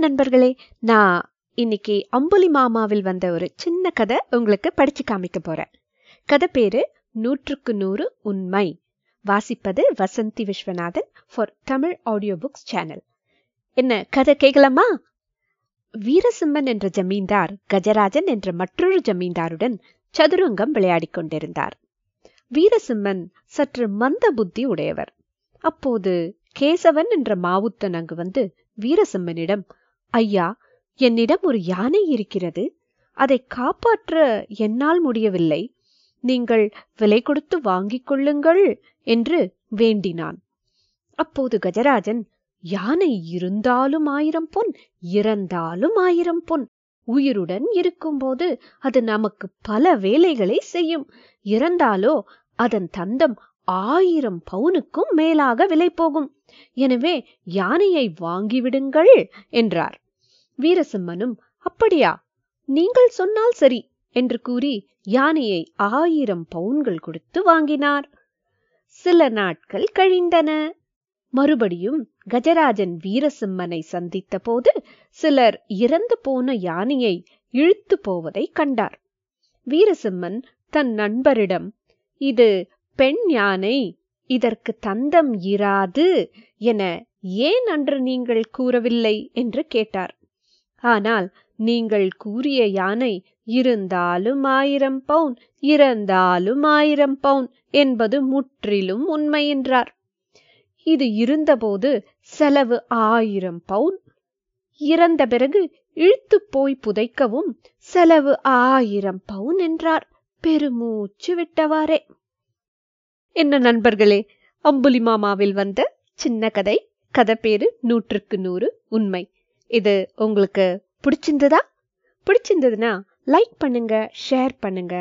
நண்பர்களே நான் இன்னைக்கு அம்புலி மாமாவில் வந்த ஒரு சின்ன கதை உங்களுக்கு படிச்சு காமிக்க போறேன். கதை பேரு நூற்றுக்கு நூறு உண்மை. வாசிப்பது Vasanthi Viswanathan for Tamil audio books channel என்ன கதை கேட்கலாமா? வீரசிம்மன் என்ற ஜமீன்தார் கஜராஜன் என்ற மற்றொரு ஜமீன்தாருடன் சதுரங்கம் விளையாடிக் கொண்டிருந்தார். வீரசிம்மன் சற்று மந்த புத்தி உடையவர். அப்போது கேசவன் என்ற மாவுத்தன் அங்கு வந்து வீரசிம்மனிடம் ஐயா என்னிடம் ஒரு யானை இருக்கிறது. அதை காப்பாற்ற என்னால் முடியவில்லை. நீங்கள் விலை கொடுத்து வாங்கிக் கொள்ளுங்கள் என்று வேண்டினான். அப்போது கஜராஜன் யானை இருந்தாலும் ஆயிரம் பொன் இறந்தாலும் ஆயிரம் பொன். உயிருடன் இருக்கும்போது அது நமக்கு பல வேலைகளை செய்யும். இறந்தாலோ அதன் தந்தம் ஆயிரம் பவுனுக்கும் மேலாக விலை போகும். எனவே யானையை வாங்கிவிடுங்கள் என்றார். வீரசிம்மனும் அப்படியா நீங்கள் சொன்னால் சரி என்று கூறி யானையை ஆயிரம் பவுன்கள் கொடுத்து வாங்கினார். சில நாட்கள் கழிந்தன. மறுபடியும் கஜராஜன் வீரசிம்மனை சந்தித்த போது சிலர் இறந்து போன யானையை இழுத்து போவதை கண்டார். வீரசிம்மன் தன் நண்பரிடம் இது பெண் யானை இதற்கு தந்தம் இராது என ஏன் அன்று நீங்கள் கூறவில்லை? என்று கேட்டார். ஆனால் நீங்கள் கூறிய யானை இருந்தாலும் ஆயிரம் பவுன் இறந்தாலும் ஆயிரம் பவுன் என்பது முற்றிலும் உண்மை என்றார். இது இருந்தபோது செலவு ஆயிரம் பவுன். இறந்த பிறகு இழுத்து போய் புதைக்கவும் செலவு ஆயிரம் பவுன் என்றார். பெருமூச்சு விட்டவாறே. என்ன நண்பர்களே அம்புலி மாமாவில் வந்த சின்ன கதை. கதை பேரு நூற்றுக்கு நூறு உண்மை. இது உங்களுக்கு பிடிச்சிருந்ததா? பிடிச்சிருந்ததுன்னா லைக் பண்ணுங்க ஷேர் பண்ணுங்க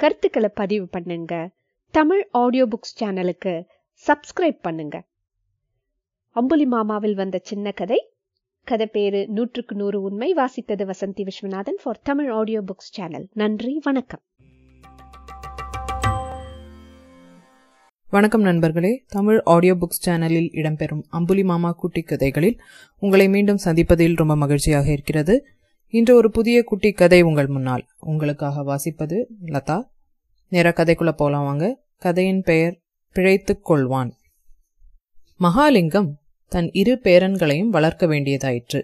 கருத்துக்களை பதிவு பண்ணுங்க தமிழ் ஆடியோ புக்ஸ் சேனலுக்கு சப்ஸ்கிரைப் பண்ணுங்க. அம்புலி மாமாவில் வந்த சின்ன கதை. கதை பேரு நூற்றுக்கு நூறு உண்மை. வாசித்தது Vasanthi Viswanathan for Tamil audio books channel நன்றி வணக்கம். வணக்கம் நண்பர்களே. தமிழ் ஆடியோ புக்ஸ் சேனலில் இடம்பெறும் அம்புலி மாமா குட்டி கதைகளில் உங்களை மீண்டும் சந்திப்பதில் ரொம்ப மகிழ்ச்சியாக இருக்கிறது. இன்று ஒரு புதிய குட்டி கதை உங்கள் முன்னால். உங்களுக்காக வாசிப்பது லதா. நேர கதைக்குள்ள போலாம் வாங்க. கதையின் பெயர் பிழைத்துக் கொள்வான். மகாலிங்கம் தன் இரு பேரன்களையும் வளர்க்க வேண்டியதாயிற்று.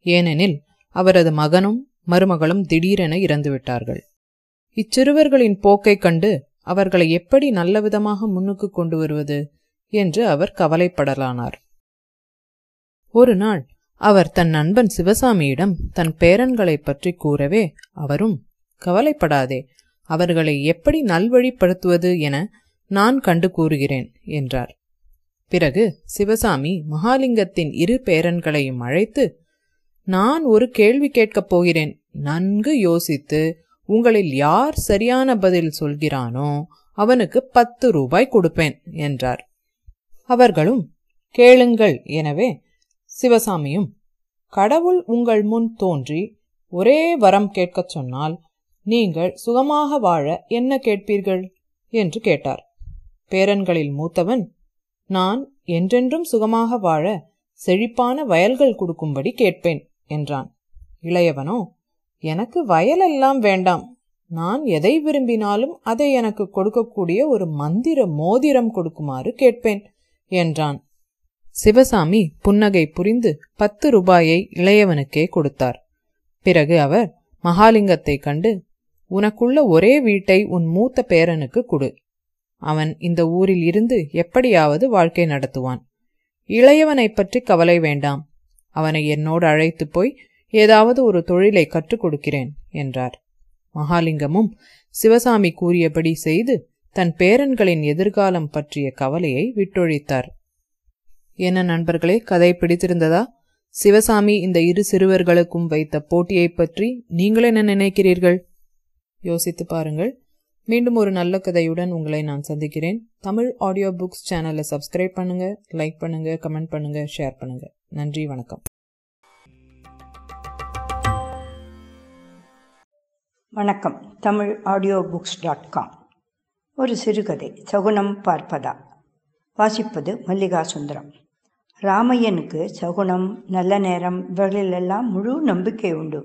ஏனெனில் அவரது மகனும் மருமகளும் திடீரென இறந்துவிட்டார்கள். இச்சிறுவர்களின் போக்கைக் கண்டு அவர்களை எப்படி நல்லவிதமாக முன்னுக்கு கொண்டு வருவது என்று அவர் கவலைப்படலானார். ஒரு நாள் அவர் தன் நண்பன் சிவசாமியிடம் தன் பேரன்களைப் பற்றி கூறவே அவரும் கவலைப்படாதே அவர்களை எப்படி நல்வழிப்படுத்துவது என நான் கண்டு கூறுகிறேன் என்றார். பிறகு சிவசாமி மகாலிங்கத்தின் இரு பேரன்களையும் அழைத்து நான் ஒரு கேள்வி கேட்கப் போகிறேன் நன்கு யோசித்து உங்களில் யார் சரியான பதில் சொல்கிறானோ அவனுக்கு பத்து ரூபாய் கொடுப்பேன் என்றார். அவர்களும் கேளுங்கள் எனவே சிவசாமியும் கடவுள் உங்கள் முன் தோன்றி ஒரே வரம் கேட்கச் சொன்னால் நீங்கள் சுகமாக வாழ என்ன கேட்பீர்கள்? என்று கேட்டார். பேரன்களில் மூத்தவன் நான் என்றென்றும் சுகமாக வாழ செழிப்பான வயல்கள் கொடுக்கும்படி கேட்பேன் என்றான். இளையவனோ எனக்கு வயலெல்லாம் வேண்டாம். நான் எதை விரும்பினாலும் அதை எனக்கு கொடுக்கக்கூடிய ஒரு மந்திர மோதிரம் கொடுக்குமாறு கேட்பேன் என்றான். சிவசாமி புன்னகை புரிந்து பத்து ரூபாயை இளையவனுக்கே கொடுத்தார். பிறகு அவர் மகாலிங்கத்தை கண்டு உனக்குள்ள ஒரே வீட்டை உன் மூத்த பேரனுக்கு கொடு. அவன் இந்த ஊரில் இருந்து எப்படியாவது வாழ்க்கை நடத்துவான். இளையவனைப் பற்றி கவலை வேண்டாம். அவனை என்னோடு அழைத்து போய் ஏதாவது ஒரு தொழிலை கற்றுக் கொடுக்கிறேன் என்றார். மகாலிங்கமும் சிவசாமி கூறியபடி செய்து தன் பேரன்களின் எதிர்காலம் பற்றிய கவலையை விட்டொழித்தார். என்ன நண்பர்களே கதை பிடித்திருந்ததா? சிவசாமி இந்த இரு சிறுவர்களுக்கும் வைத்த போட்டியைப் பற்றி நீங்கள் என்ன நினைக்கிறீர்கள்? யோசித்து பாருங்கள். மீண்டும் ஒரு நல்ல கதையுடன் உங்களை நான் சந்திக்கிறேன். தமிழ் ஆடியோ புக்ஸ் சேனலை சப்ஸ்கிரைப் பண்ணுங்க லைக் பண்ணுங்க கமெண்ட் பண்ணுங்க ஷேர் பண்ணுங்க. நன்றி வணக்கம். வணக்கம். Tamil audio books dot com ஒரு சிறுகதை சகுனம் பார்ப்பதா? வாசிப்பது மல்லிகா சுந்தரம் ராமையனுக்கு சகுனம் நல்ல நேரம் இவர்களிலெல்லாம் முழு நம்பிக்கை உண்டு.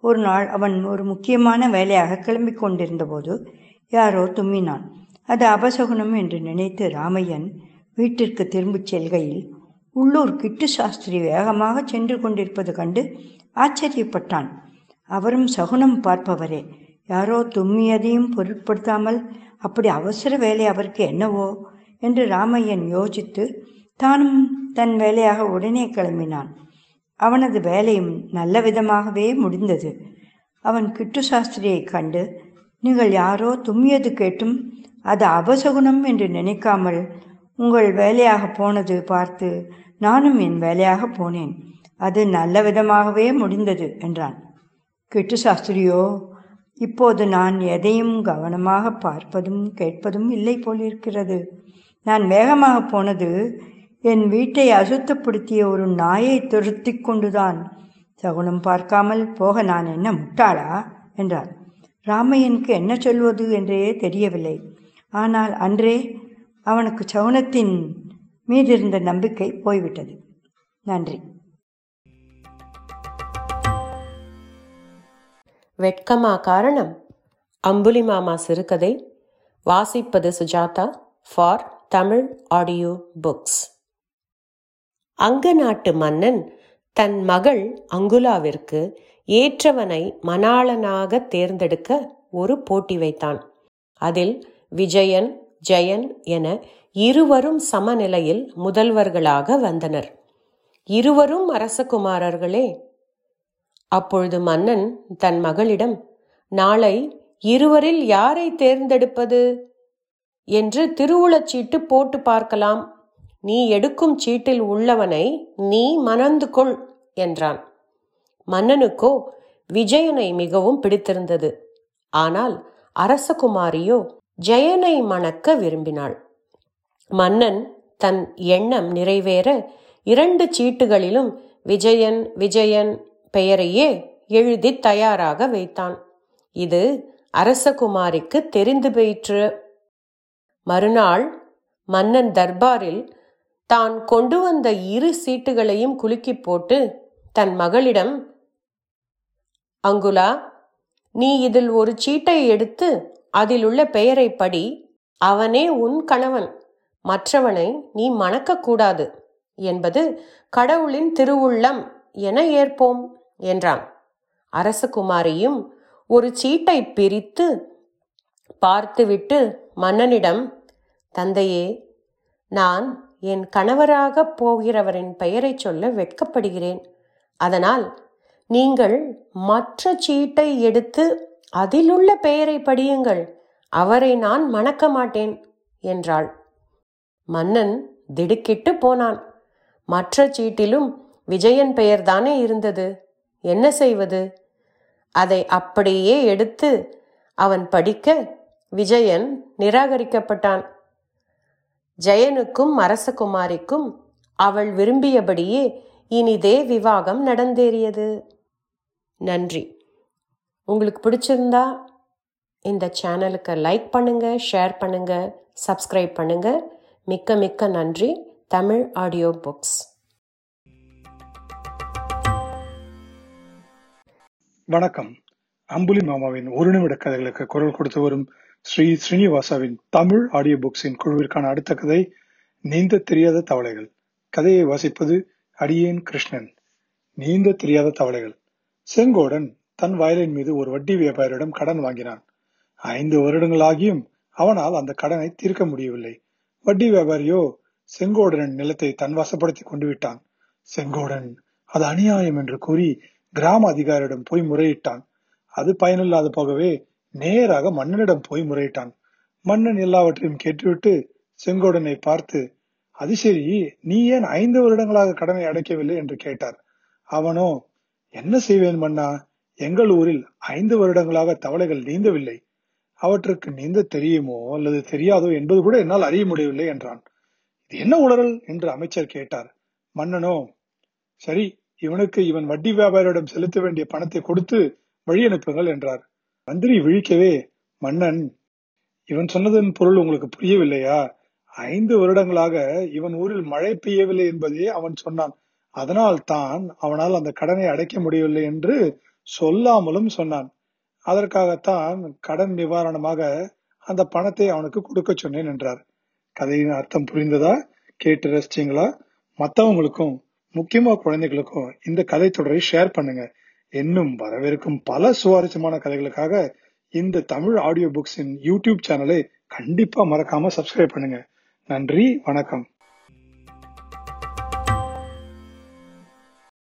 ஒரு நாள் அவன் ஒரு முக்கியமான வேலையாக கிளம்பி கொண்டிருந்தபோது யாரோ தும்மினான். அது அபசகுனம் என்று நினைத்து ராமையன் வீட்டிற்கு திரும்பிச் செல்கையில் உள்ளூர் கிட்டு சாஸ்திரி வேகமாக சென்று கொண்டிருப்பது கண்டு ஆச்சரியப்பட்டான். அவரும் சகுனம் பார்ப்பவரே. யாரோ தும்மியதையும் பொருட்படுத்தாமல் அப்படி அவசர வேலை அவருக்கு என்னவோ? என்று ராமையன் யோசித்து தானும் தன் வேலையாக உடனே கிளம்பினான். அவனது வேலையும் நல்ல விதமாகவே முடிந்தது. அவன் கிட்டு சாஸ்திரியை கண்டு நீங்கள் யாரோ தும்மியது கேட்டும் அது அவசகுணம் என்று நினைக்காமல் உங்கள் வேலையாக போனது பார்த்து நானும் என் வேலையாக போனேன். அது நல்ல விதமாகவே முடிந்தது என்றான். கிட்டு சாஸ்திரியோ இப்போது நான் எதையும் கவனமாக பார்ப்பதும் கேட்பதும் இல்லை போலிருக்கிறது. நான் வேகமாக போனது என் வீட்டை அசுத்தப்படுத்திய ஒரு நாயை துரத்தி கொண்டுதான். சகுனம் பார்க்காமல் போக நான் என்ன முட்டாளா? என்றார். ராமையனுக்கு என்ன சொல்வது என்றே தெரியவில்லை. ஆனால் அன்றே அவனுக்கு சகுனத்தின் மீதிருந்த நம்பிக்கை போய்விட்டது. நன்றி. வெட்கமா காரணம்? அம்புலி மாமா சிறுகதை. வாசிப்பது Sujatha for Tamil audio books. அங்க நாட்டு மன்னன் தன் மகள் அங்குலாவிற்கு ஏற்றவனை மணாளனாக தேர்ந்தெடுக்க ஒரு போட்டி வைத்தான். அதில் விஜயன் ஜெயன் என இருவரும் சமநிலையில் முதல்வர்களாக வந்தனர். இருவரும் அரசகுமாரர்களே அப்பொழுது மன்னன் தன் மகளிடம் நாளை இருவரில் யாரை தேர்ந்தெடுப்பது? என்று திருவுளச்சீட்டு போட்டு பார்க்கலாம். நீ எடுக்கும் சீட்டில் உள்ளவனை நீ மணந்து கொள் என்றான். மன்னனுக்கோ விஜயனை மிகவும் பிடித்திருந்தது. ஆனால் அரசகுமாரியோ ஜெயனை மணக்க விரும்பினாள். மன்னன் தன் எண்ணம் நிறைவேற இரண்டு சீட்டுகளிலும் விஜயன் விஜயன் பெயரையே எழுதி தயாராக வைத்தான். இது அரசகுமாரிக்கு தெரிந்து போயிற்று. மறுநாள் மன்னன் தர்பாரில் தான் கொண்டு வந்த இரு சீட்டுகளையும் குலுக்கி போட்டு தன் மகளிடம் அங்குலா நீ இதில் ஒரு சீட்டை எடுத்து அதில் உள்ள பெயரை படி அவனே உன் கணவன். மற்றவனை நீ மணக்கக்கூடாது என்பது கடவுளின் திருவுள்ளம் என ஏற்போம். என்றான். அரசகுமாரியும் ஒரு சீட்டை பிரித்து பார்த்துவிட்டு மன்னனிடம் தந்தையே நான் என் கணவராக போகிறவரின் பெயரை சொல்ல வெட்கப்படுகிறேன். அதனால் நீங்கள் மற்ற சீட்டை எடுத்து அதிலுள்ள பெயரை படியுங்கள். அவரை நான் மணக்க மாட்டேன் என்றாள். மன்னன் திடுக்கிட்டு போனான். மற்ற சீட்டிலும் விஜயன் பெயர்தானே இருந்தது? என்ன செய்வது? அதை அப்படியே எடுத்து அவன் படிக்க விஜயன் நிராகரிக்கப்பட்டான். ஜெயனுக்கும் அரசகுமாரிக்கும் அவள் விரும்பியபடியே இனிதே விவாகம் நடந்தேறியது. நன்றி. உங்களுக்கு பிடிச்சிருந்தா இந்த சேனலுக்கு லைக் பண்ணுங்க ஷேர் பண்ணுங்க சப்ஸ்கிரைப் பண்ணுங்க. மிக்க மிக்க நன்றி. Tamil audio books. வணக்கம். அம்புலி மாமாவின் ஒரு நிமிட கதைகளுக்கு குரல் கொடுத்து வரும் ஸ்ரீ ஸ்ரீனிவாசாவின் தமிழ் ஆடியோ புக்ஸின் குழுவிற்கான அடுத்த கதை நீந்த தெரியாத தவளைகள். கதையை வாசிப்பது அடியேன் கிருஷ்ணன். நீந்த தெரியாத தவளைகள். செங்கோடன் தன் வயலின் மீது ஒரு வட்டி வியாபாரியிடம் கடன் வாங்கினான். ஐந்து வருடங்களாகியும் அவனால் அந்த கடனை தீர்க்க முடியவில்லை. வட்டி வியாபாரியோ செங்கோடனின் நிலத்தை தன் வசப்படுத்தி கொண்டு விட்டான். செங்கோடன் அது அநியாயம் என்று கூறி கிராம அதிகாரியிடம் போய் முறையிட்டான். அது பயனில்லாத போகவே நேராக மன்னனிடம் போய் முறையிட்டான். மன்னன் எல்லாவற்றையும் கேட்டுவிட்டு செங்கோடனை பார்த்து அது சரி நீ ஏன் ஐந்து வருடங்களாக கடனை அடைக்கவில்லை? என்று கேட்டார். அவனோ என்ன செய்வேன் மன்னா? எங்கள் ஊரில் ஐந்து வருடங்களாக தவளைகள் நீந்தவில்லை. அவற்றுக்கு நீந்த தெரியுமோ அல்லது தெரியாதோ என்பது கூட என்னால் அறிய முடியவில்லை என்றான். இது என்ன உளறல்? என்று அமைச்சர் கேட்டார். மன்னனோ சரி இவனுக்கு இவன் வட்டி வியாபாரியிடம் செலுத்த வேண்டிய பணத்தை கொடுத்து வழி அனுப்புங்கள் என்றார். மந்திரி விழிக்கவே மன்னன் இவன் சொன்னதன் பொருள் உங்களுக்கு புரியவில்லையா? ஐந்து வருடங்களாக இவன் ஊரில் மழை பெய்யவில்லை என்பதே அவன் சொன்னான். அதனால் தான் அவனால் அந்த கடனை அடைக்க முடியவில்லை என்று சொல்லாமலும் சொன்னான். அதற்காகத்தான் கடன் நிவாரணமாக அந்த பணத்தை அவனுக்கு கொடுக்க சொன்னேன் என்றார். கதையின் அர்த்தம் புரிந்ததா? கேட்டு ரசிச்சீங்களா? மற்றவங்களுக்கும் முக்கியமா குழந்தைகளுக்கும் இந்த கதை தொடரை ஷேர் பண்ணுங்க. இன்னும் வரவிருக்கும் பல சுவாரஸ்யமான கதைகளுக்காக இந்த தமிழ் ஆடியோ புக்ஸின் யூடியூப் சேனலை கண்டிப்பா மறக்காம சப்ஸ்கிரைப் பண்ணுங்க. நன்றி வணக்கம்.